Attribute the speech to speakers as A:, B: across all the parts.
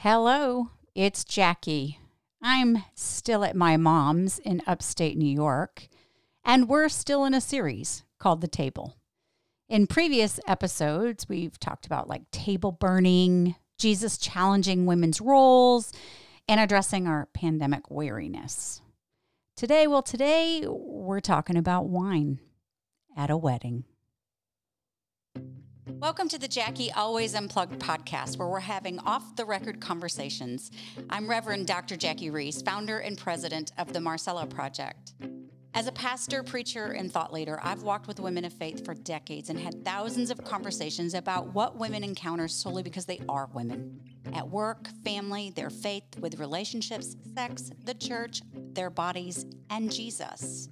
A: Hello, it's Jackie. I'm still at my mom's in upstate New York, and we're still in a series called The Table. In previous episodes, we've talked about like table burning, Jesus challenging women's roles, and addressing our pandemic weariness. Today, well, today we're talking about wine at a wedding. Welcome to the Jackie Always Unplugged podcast, where we're having off the record conversations. I'm Reverend Dr. Jackie Roese, founder and president of the Marcella Project. As a pastor, preacher, and thought leader, I've walked with women of faith for decades and had thousands of conversations about what women encounter solely because they are women at work, family, their faith, with relationships, sex, the church, their bodies, and Jesus.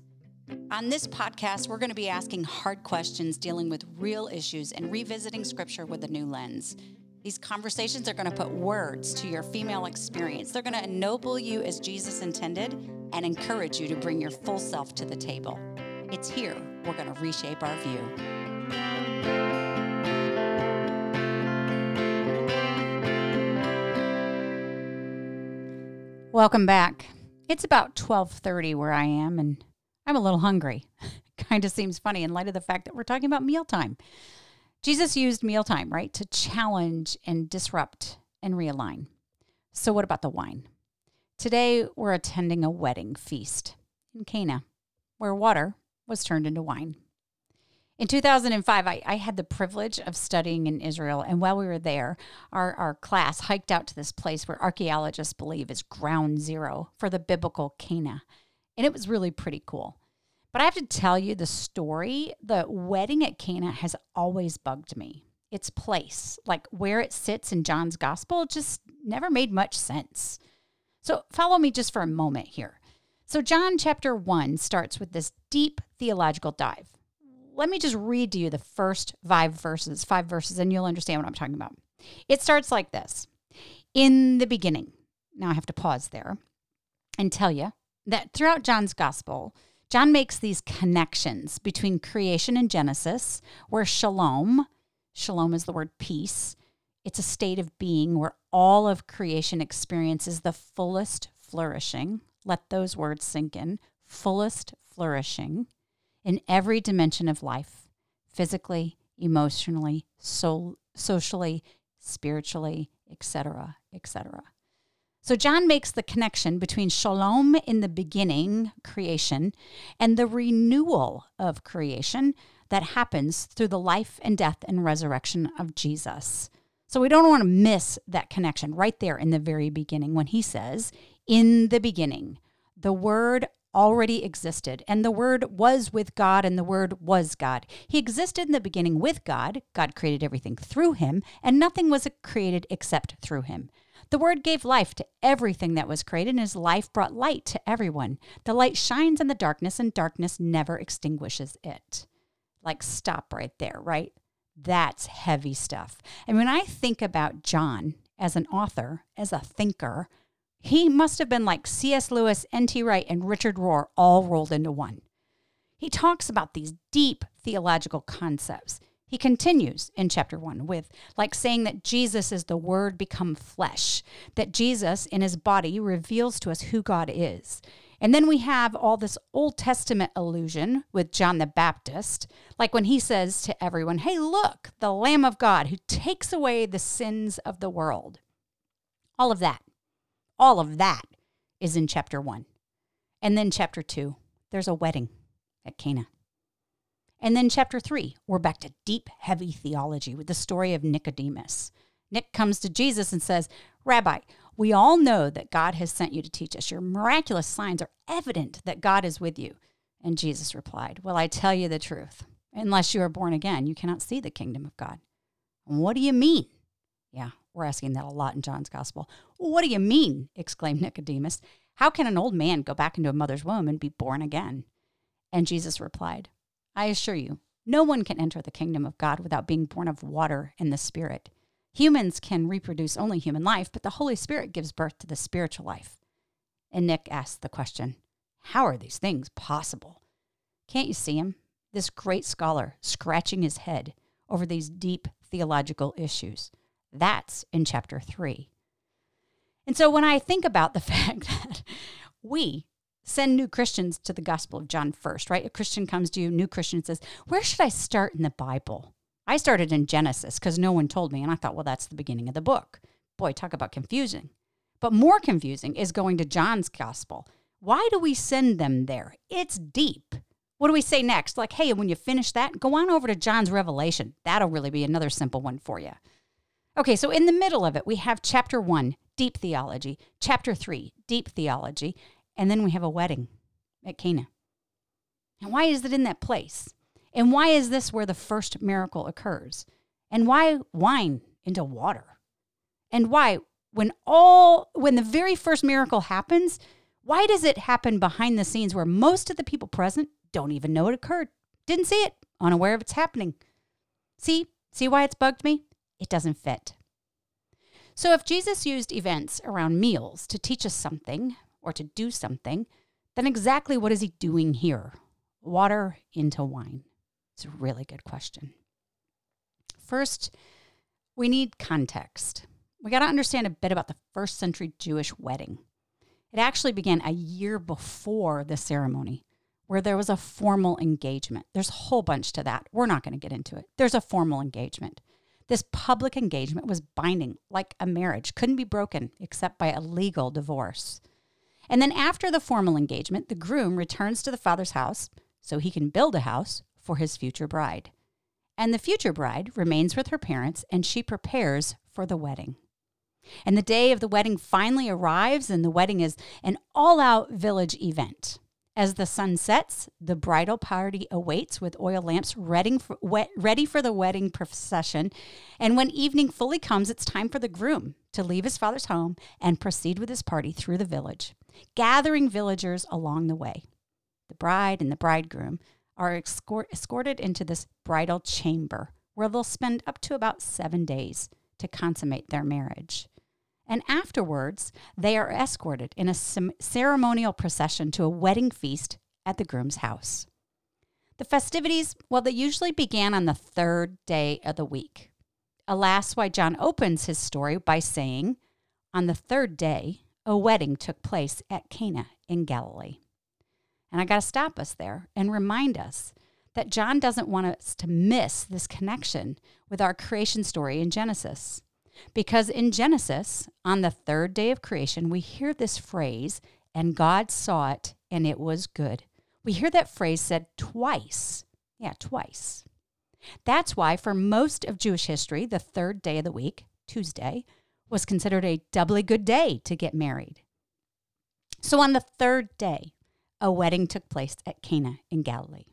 A: On this podcast, we're going to be asking hard questions, dealing with real issues, and revisiting scripture with a new lens. These conversations are going to put words to your female experience. They're going to ennoble you as Jesus intended and encourage you to bring your full self to the table. It's here we're going to reshape our view. Welcome back. It's about 12:30 where I am and I'm a little hungry. kind of seems funny in light of the fact that we're talking about mealtime. Jesus used mealtime, right, to challenge and disrupt and realign. So, what about the wine? Today, we're attending a wedding feast in Cana, where water was turned into wine. In 2005, I, I, had the privilege of studying in Israel. And while we were there, our, our class hiked out to this place where archaeologists believe is ground zero for the biblical Cana. And it was really pretty cool. But I have to tell you the story. The wedding at Cana has always bugged me. Its place, like where it sits in John's gospel, just never made much sense. So follow me just for a moment here. So, John chapter 1 starts with this deep theological dive. Let me just read to you the first five verses, five verses, and you'll understand what I'm talking about. It starts like this In the beginning. Now I have to pause there and tell you that throughout John's gospel, John makes these connections between creation and Genesis, where shalom, shalom is the word peace, it's a state of being where all of creation experiences the fullest flourishing. Let those words sink in fullest flourishing in every dimension of life physically, emotionally, so, socially, spiritually, etc., etc. So John makes the connection between shalom in the beginning, creation, and the renewal of creation that happens through the life and death and resurrection of Jesus. So we don't want to miss that connection right there in the very beginning when he says, In the beginning, the Word already existed, and the Word was with God, and the Word was God. He existed in the beginning with God. God created everything through him, and nothing was created except through him. The Word gave life to everything that was created, and His life brought light to everyone. The light shines in the darkness, and darkness never extinguishes it. Like, stop right there, right? That's heavy stuff. And when I think about John as an author, as a thinker, he must have been like C.S. Lewis, N.T. Wright, and Richard Rohr all rolled into one. He talks about these deep theological concepts. He continues in chapter one with like saying that Jesus is the Word become flesh, that Jesus in his body reveals to us who God is. And then we have all this Old Testament allusion with John the Baptist, like when he says to everyone, Hey, look, the Lamb of God who takes away the sins of the world. All of that, all of that is in chapter one. And then chapter two, there's a wedding at Cana. And then, chapter three, we're back to deep, heavy theology with the story of Nicodemus. Nick comes to Jesus and says, Rabbi, we all know that God has sent you to teach us. Your miraculous signs are evident that God is with you. And Jesus replied, Well, I tell you the truth. Unless you are born again, you cannot see the kingdom of God. What do you mean? Yeah, we're asking that a lot in John's gospel. What do you mean? exclaimed Nicodemus. How can an old man go back into a mother's womb and be born again? And Jesus replied, I assure you, no one can enter the kingdom of God without being born of water and the Spirit. Humans can reproduce only human life, but the Holy Spirit gives birth to the spiritual life. And Nick asks the question How are these things possible? Can't you see him? This great scholar scratching his head over these deep theological issues. That's in chapter 3. And so when I think about the fact that we send new Christians to the Gospel of John first, right? A Christian comes to you, new Christian says, Where should I start in the Bible? I started in Genesis because no one told me. And I thought, well, that's the beginning of the book. Boy, talk about confusing. But more confusing is going to John's Gospel. Why do we send them there? It's deep. What do we say next? Like, hey, when you finish that, go on over to John's Revelation. That'll really be another simple one for you. Okay, so in the middle of it, we have chapter one, deep theology, chapter three, deep theology, and then we have a wedding at Cana. And why is it in that place? And why is this where the first miracle occurs? And why wine into water? And why, when all, when the very first miracle happens, why does it happen behind the scenes where most of the people present don't even know it occurred? Didn't see it, unaware of it's happening. See, see why it's bugged me? It doesn't fit. So, if Jesus used events around meals to teach us something or to do something, then exactly what is he doing here? Water into wine. It's a really good question. First, we need context. We got to understand a bit about the first century Jewish wedding. It actually began a year before the ceremony, where there was a formal engagement. There's a whole bunch to that. We're not going to get into it. There's a formal engagement. This public engagement was binding, like a marriage, couldn't be broken except by a legal divorce. And then after the formal engagement, the groom returns to the father's house so he can build a house for his future bride. And the future bride remains with her parents and she prepares for the wedding. And the day of the wedding finally arrives, and the wedding is an all out village event. As the sun sets, the bridal party awaits with oil lamps ready for, the wedding procession. And when evening fully comes, it's time for the groom to leave his father's home and proceed with his party through the village, gathering villagers along the way. The bride and the bridegroom are escort, escorted into this bridal chamber where they'll spend up to about seven days to consummate their marriage and afterwards they are escorted in a ceremonial procession to a wedding feast at the groom's house. The festivities, well, they usually began on the third day of the week. Alas, why John opens his story by saying, On the third day, a wedding took place at Cana in Galilee. And I got to stop us there and remind us that John doesn't want us to miss this connection with our creation story in Genesis. Because in Genesis, on the third day of creation, we hear this phrase, and God saw it and it was good. We hear that phrase said twice. Yeah, twice. That's why, for most of Jewish history, the third day of the week, Tuesday, was considered a doubly good day to get married. So on the third day, a wedding took place at Cana in Galilee.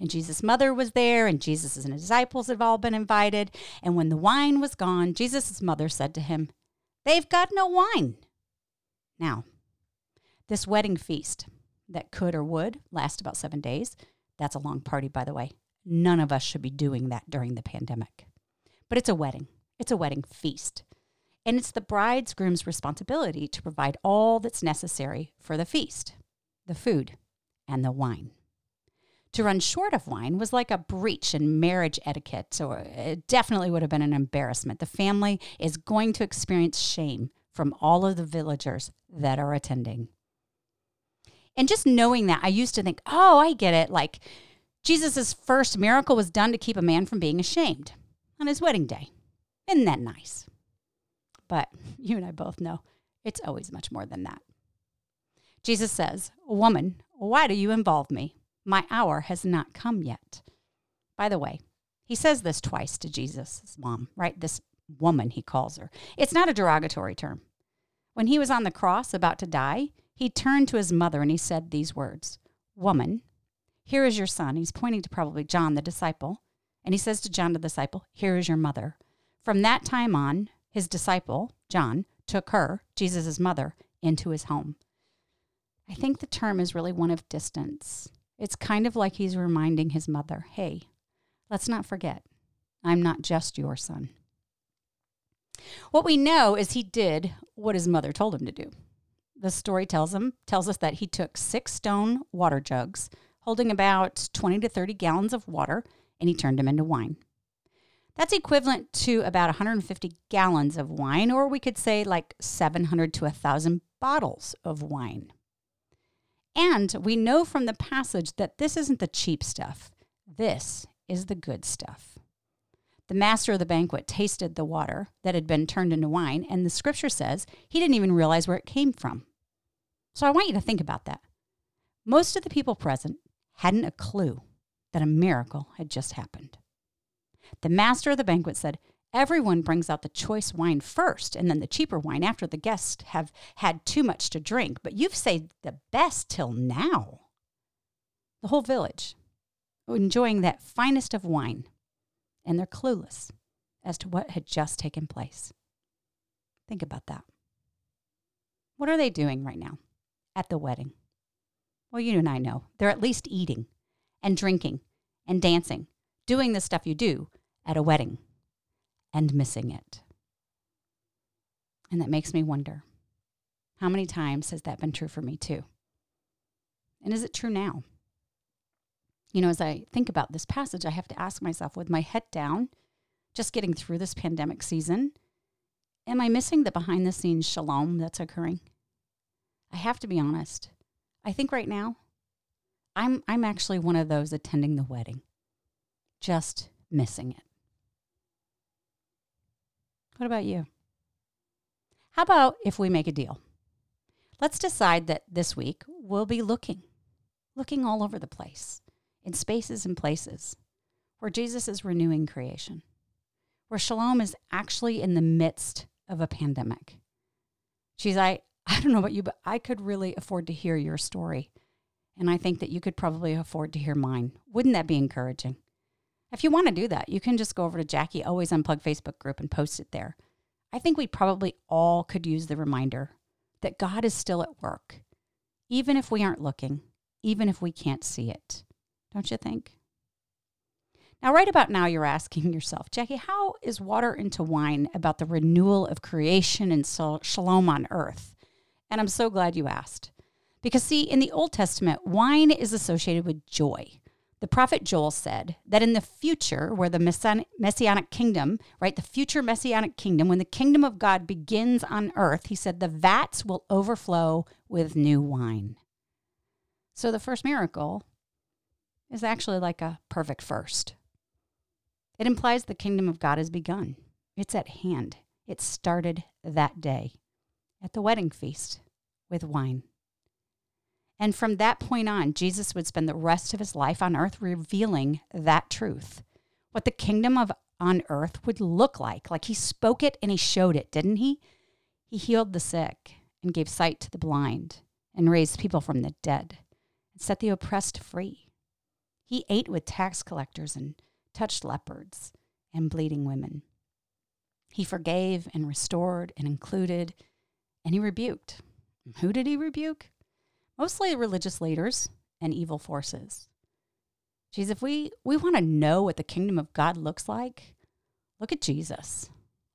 A: And Jesus' mother was there, and Jesus' and his disciples have all been invited. And when the wine was gone, Jesus' mother said to him, They've got no wine. Now, this wedding feast that could or would last about seven days, that's a long party, by the way. None of us should be doing that during the pandemic. But it's a wedding, it's a wedding feast. And it's the bride's groom's responsibility to provide all that's necessary for the feast the food and the wine. To run short of wine was like a breach in marriage etiquette, so uh, it definitely would have been an embarrassment. The family is going to experience shame from all of the villagers that are attending. And just knowing that, I used to think, oh, I get it. Like Jesus' first miracle was done to keep a man from being ashamed on his wedding day. Isn't that nice? But you and I both know it's always much more than that. Jesus says, Woman, why do you involve me? My hour has not come yet. By the way, he says this twice to Jesus' mom, right? This woman, he calls her. It's not a derogatory term. When he was on the cross about to die, he turned to his mother and he said these words Woman, here is your son. He's pointing to probably John, the disciple. And he says to John, the disciple, Here is your mother. From that time on, his disciple, John, took her, Jesus' mother, into his home. I think the term is really one of distance. It's kind of like he's reminding his mother, hey, let's not forget, I'm not just your son. What we know is he did what his mother told him to do. The story tells him tells us that he took six stone water jugs holding about 20 to 30 gallons of water and he turned them into wine. That's equivalent to about 150 gallons of wine, or we could say like 700 to 1,000 bottles of wine. And we know from the passage that this isn't the cheap stuff, this is the good stuff. The master of the banquet tasted the water that had been turned into wine, and the scripture says he didn't even realize where it came from. So I want you to think about that. Most of the people present hadn't a clue that a miracle had just happened. The master of the banquet said, Everyone brings out the choice wine first and then the cheaper wine after the guests have had too much to drink, but you've saved the best till now. The whole village enjoying that finest of wine, and they're clueless as to what had just taken place. Think about that. What are they doing right now at the wedding? Well, you and I know. They're at least eating and drinking and dancing, doing the stuff you do at a wedding and missing it. And that makes me wonder how many times has that been true for me too? And is it true now? You know, as I think about this passage, I have to ask myself with my head down, just getting through this pandemic season, am I missing the behind the scenes shalom that's occurring? I have to be honest. I think right now, I'm, I'm actually one of those attending the wedding, just missing it. What about you? How about if we make a deal? Let's decide that this week we'll be looking, looking all over the place, in spaces and places where Jesus is renewing creation, where shalom is actually in the midst of a pandemic. She's, I, I don't know about you, but I could really afford to hear your story. And I think that you could probably afford to hear mine. Wouldn't that be encouraging? If you want to do that, you can just go over to Jackie Always Unplug Facebook group and post it there. I think we probably all could use the reminder that God is still at work, even if we aren't looking, even if we can't see it. Don't you think? Now, right about now, you're asking yourself, Jackie, how is water into wine about the renewal of creation and shalom on earth? And I'm so glad you asked. Because, see, in the Old Testament, wine is associated with joy. The prophet Joel said that in the future, where the messianic kingdom, right, the future messianic kingdom, when the kingdom of God begins on earth, he said the vats will overflow with new wine. So the first miracle is actually like a perfect first. It implies the kingdom of God has begun, it's at hand. It started that day at the wedding feast with wine. And from that point on, Jesus would spend the rest of his life on earth revealing that truth. What the kingdom of on earth would look like. Like he spoke it and he showed it, didn't he? He healed the sick and gave sight to the blind and raised people from the dead and set the oppressed free. He ate with tax collectors and touched leopards and bleeding women. He forgave and restored and included and he rebuked. Who did he rebuke? Mostly religious leaders and evil forces. Geez, if we, we want to know what the kingdom of God looks like, look at Jesus.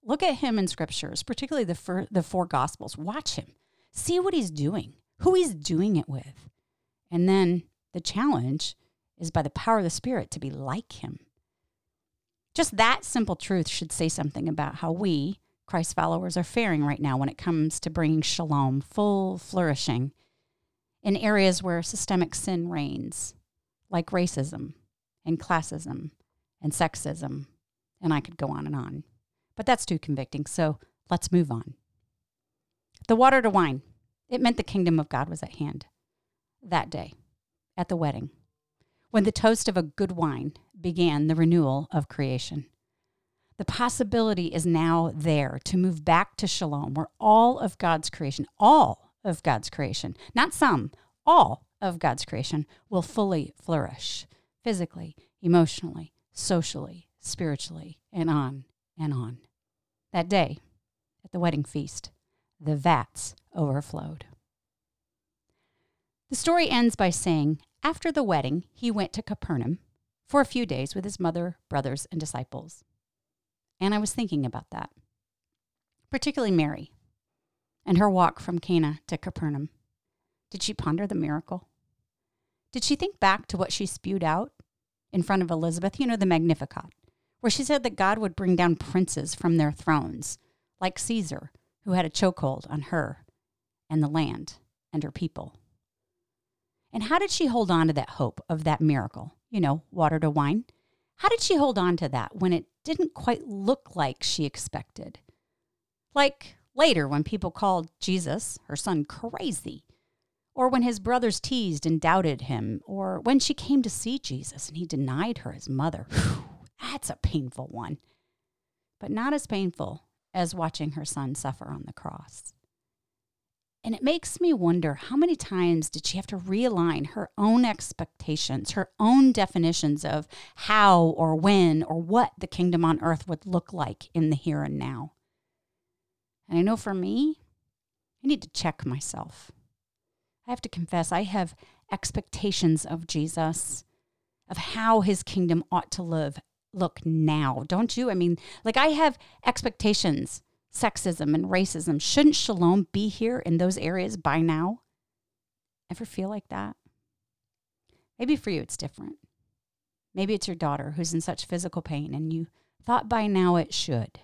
A: Look at him in scriptures, particularly the, fir- the four gospels. Watch him. See what he's doing, who he's doing it with. And then the challenge is by the power of the Spirit to be like him. Just that simple truth should say something about how we, Christ followers, are faring right now when it comes to bringing shalom, full flourishing in areas where systemic sin reigns, like racism and classism and sexism. And I could go on and on. But that's too convicting, so let's move on. The water to wine, it meant the kingdom of God was at hand that day at the wedding, when the toast of a good wine began the renewal of creation. The possibility is now there to move back to shalom, where all of God's creation, all of God's creation, not some, all of God's creation will fully flourish physically, emotionally, socially, spiritually, and on and on. That day, at the wedding feast, the vats overflowed. The story ends by saying, after the wedding, he went to Capernaum for a few days with his mother, brothers, and disciples. And I was thinking about that, particularly Mary, and her walk from Cana to Capernaum? Did she ponder the miracle? Did she think back to what she spewed out in front of Elizabeth? You know, the Magnificat, where she said that God would bring down princes from their thrones, like Caesar, who had a chokehold on her and the land and her people. And how did she hold on to that hope of that miracle? You know, water to wine. How did she hold on to that when it didn't quite look like she expected? Like later when people called Jesus, her son, crazy, or when his brothers teased and doubted him, or when she came to see Jesus and he denied her his mother. Whew, that's a painful one, but not as painful as watching her son suffer on the cross. And it makes me wonder how many times did she have to realign her own expectations, her own definitions of how or when or what the kingdom on earth would look like in the here and now. And I know for me, I need to check myself. I have to confess, I have expectations of Jesus, of how his kingdom ought to live, look now, don't you? I mean, like I have expectations sexism and racism. Shouldn't shalom be here in those areas by now? Ever feel like that? Maybe for you it's different. Maybe it's your daughter who's in such physical pain and you thought by now it should.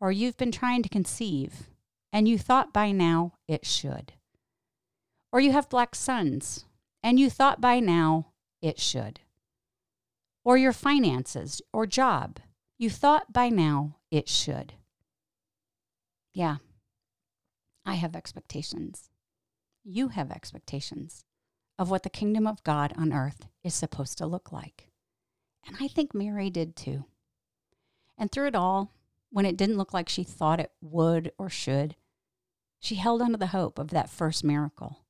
A: Or you've been trying to conceive and you thought by now it should. Or you have black sons and you thought by now it should. Or your finances or job, you thought by now it should. Yeah. I have expectations. You have expectations of what the kingdom of God on earth is supposed to look like. And I think Mary did too. And through it all, when it didn't look like she thought it would or should, she held on to the hope of that first miracle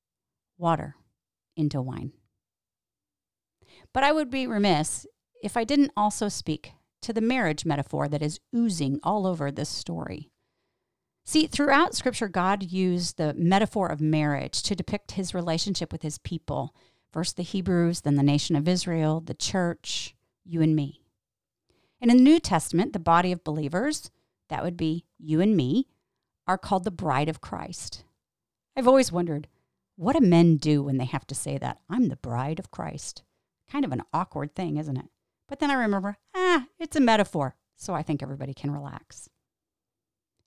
A: water into wine. But I would be remiss if I didn't also speak to the marriage metaphor that is oozing all over this story. See, throughout Scripture, God used the metaphor of marriage to depict his relationship with his people. First the Hebrews, then the nation of Israel, the church, you and me. And in the New Testament, the body of believers, that would be you and me, are called the bride of Christ. I've always wondered, what do men do when they have to say that? I'm the bride of Christ. Kind of an awkward thing, isn't it? But then I remember, ah, it's a metaphor, so I think everybody can relax.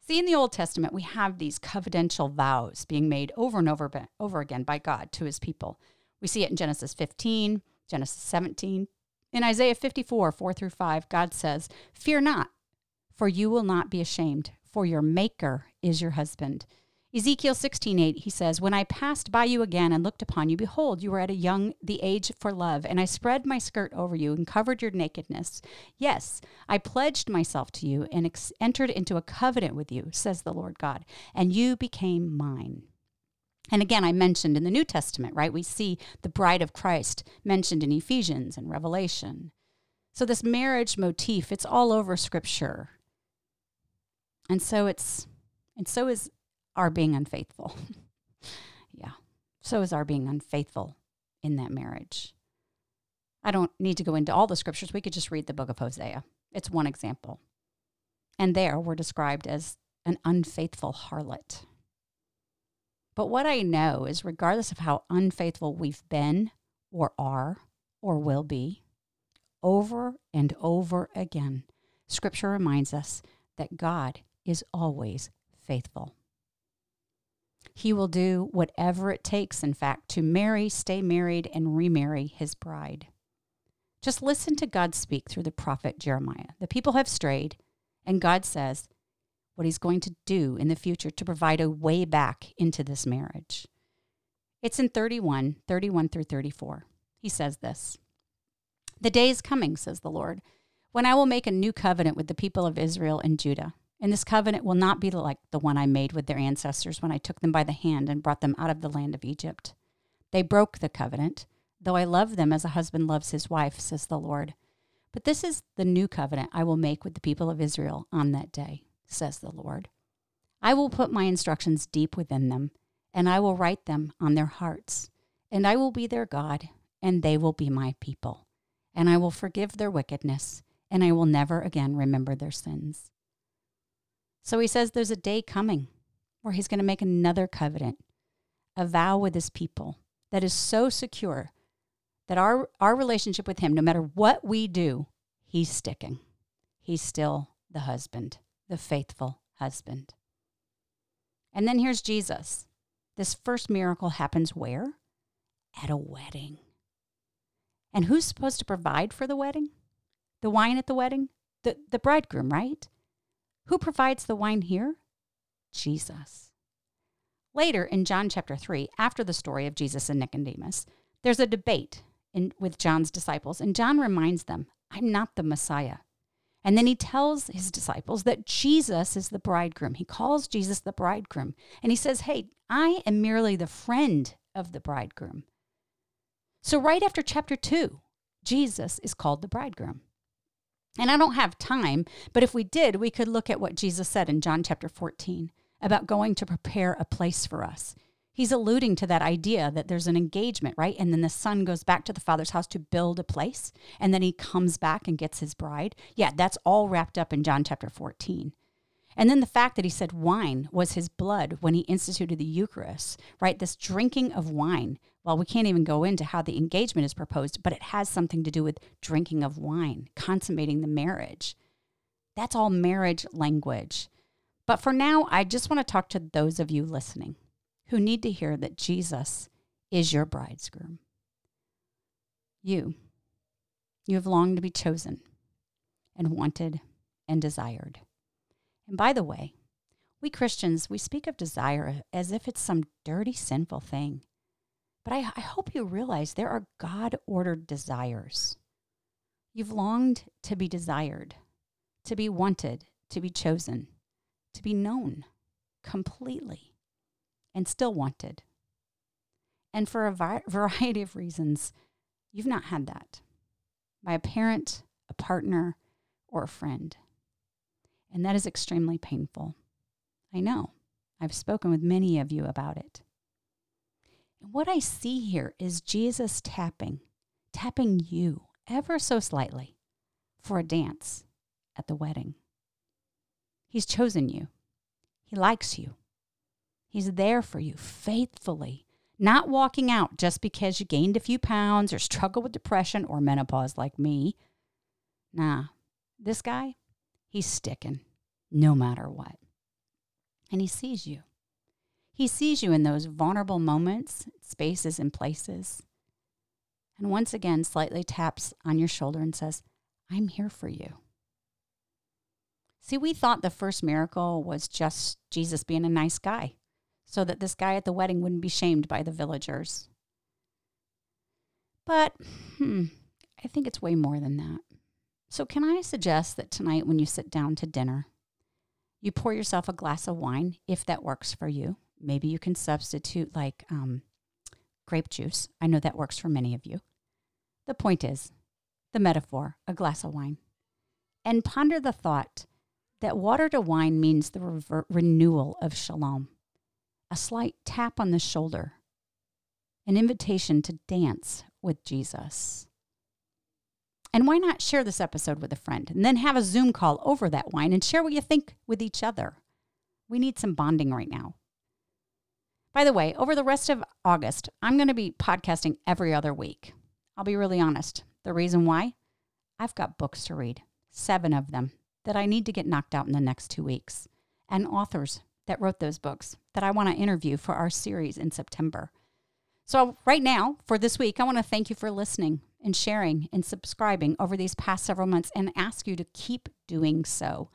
A: See, in the Old Testament, we have these covenantal vows being made over and over, over again by God to his people. We see it in Genesis 15, Genesis 17. In Isaiah 54, 4 through 5, God says, Fear not, for you will not be ashamed, for your Maker is your husband. Ezekiel 16:8 he says, "When I passed by you again and looked upon you, behold, you were at a young the age for love, and I spread my skirt over you and covered your nakedness. Yes, I pledged myself to you and ex- entered into a covenant with you," says the Lord God, "and you became mine." And again, I mentioned in the New Testament, right? We see the bride of Christ mentioned in Ephesians and Revelation. So this marriage motif, it's all over scripture. And so it's and so is our being unfaithful. yeah. So is our being unfaithful in that marriage. I don't need to go into all the scriptures. We could just read the book of Hosea. It's one example. And there we're described as an unfaithful harlot. But what I know is, regardless of how unfaithful we've been, or are, or will be, over and over again, Scripture reminds us that God is always faithful. He will do whatever it takes, in fact, to marry, stay married, and remarry his bride. Just listen to God speak through the prophet Jeremiah. The people have strayed, and God says what he's going to do in the future to provide a way back into this marriage. It's in 31, 31 through 34. He says this The day is coming, says the Lord, when I will make a new covenant with the people of Israel and Judah. And this covenant will not be like the one I made with their ancestors when I took them by the hand and brought them out of the land of Egypt. They broke the covenant, though I love them as a husband loves his wife, says the Lord. But this is the new covenant I will make with the people of Israel on that day, says the Lord. I will put my instructions deep within them, and I will write them on their hearts. And I will be their God, and they will be my people. And I will forgive their wickedness, and I will never again remember their sins. So he says there's a day coming where he's going to make another covenant, a vow with his people that is so secure that our, our relationship with him, no matter what we do, he's sticking. He's still the husband, the faithful husband. And then here's Jesus. This first miracle happens where? At a wedding. And who's supposed to provide for the wedding? The wine at the wedding? The, the bridegroom, right? Who provides the wine here? Jesus. Later in John chapter 3, after the story of Jesus and Nicodemus, there's a debate in, with John's disciples, and John reminds them, I'm not the Messiah. And then he tells his disciples that Jesus is the bridegroom. He calls Jesus the bridegroom. And he says, Hey, I am merely the friend of the bridegroom. So, right after chapter 2, Jesus is called the bridegroom. And I don't have time, but if we did, we could look at what Jesus said in John chapter 14 about going to prepare a place for us. He's alluding to that idea that there's an engagement, right? And then the son goes back to the father's house to build a place, and then he comes back and gets his bride. Yeah, that's all wrapped up in John chapter 14. And then the fact that he said wine was his blood when he instituted the Eucharist, right? This drinking of wine. Well, we can't even go into how the engagement is proposed, but it has something to do with drinking of wine, consummating the marriage. That's all marriage language. But for now, I just want to talk to those of you listening who need to hear that Jesus is your bridegroom. You, you have longed to be chosen and wanted and desired. And by the way, we Christians, we speak of desire as if it's some dirty, sinful thing. But I, I hope you realize there are God ordered desires. You've longed to be desired, to be wanted, to be chosen, to be known completely and still wanted. And for a vi- variety of reasons, you've not had that by a parent, a partner, or a friend. And that is extremely painful. I know. I've spoken with many of you about it. And what I see here is Jesus tapping, tapping you ever so slightly for a dance at the wedding. He's chosen you, He likes you, He's there for you faithfully, not walking out just because you gained a few pounds or struggle with depression or menopause like me. Nah, this guy, he's sticking no matter what. And he sees you. He sees you in those vulnerable moments, spaces, and places. And once again, slightly taps on your shoulder and says, I'm here for you. See, we thought the first miracle was just Jesus being a nice guy so that this guy at the wedding wouldn't be shamed by the villagers. But hmm, I think it's way more than that. So, can I suggest that tonight, when you sit down to dinner, you pour yourself a glass of wine if that works for you? Maybe you can substitute like um, grape juice. I know that works for many of you. The point is the metaphor, a glass of wine. And ponder the thought that water to wine means the rever- renewal of shalom a slight tap on the shoulder, an invitation to dance with Jesus. And why not share this episode with a friend and then have a Zoom call over that wine and share what you think with each other? We need some bonding right now. By the way, over the rest of August, I'm going to be podcasting every other week. I'll be really honest. The reason why? I've got books to read, seven of them, that I need to get knocked out in the next two weeks, and authors that wrote those books that I want to interview for our series in September. So, right now, for this week, I want to thank you for listening and sharing and subscribing over these past several months and ask you to keep doing so.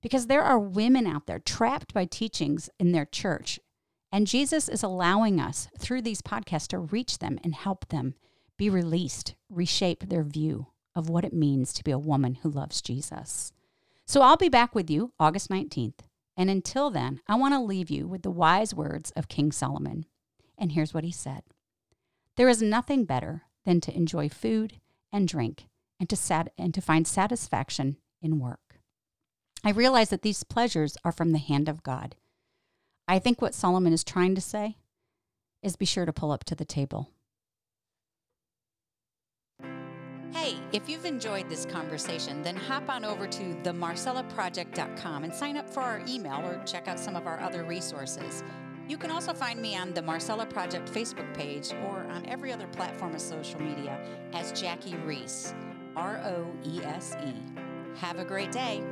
A: Because there are women out there trapped by teachings in their church. And Jesus is allowing us through these podcasts to reach them and help them be released, reshape their view of what it means to be a woman who loves Jesus. So I'll be back with you August 19th. And until then, I want to leave you with the wise words of King Solomon. And here's what he said There is nothing better than to enjoy food and drink and to, sat- and to find satisfaction in work. I realize that these pleasures are from the hand of God. I think what Solomon is trying to say is be sure to pull up to the table. Hey, if you've enjoyed this conversation, then hop on over to themarcellaproject.com and sign up for our email or check out some of our other resources. You can also find me on the Marcella Project Facebook page or on every other platform of social media as Jackie Roese. R O E S E. Have a great day.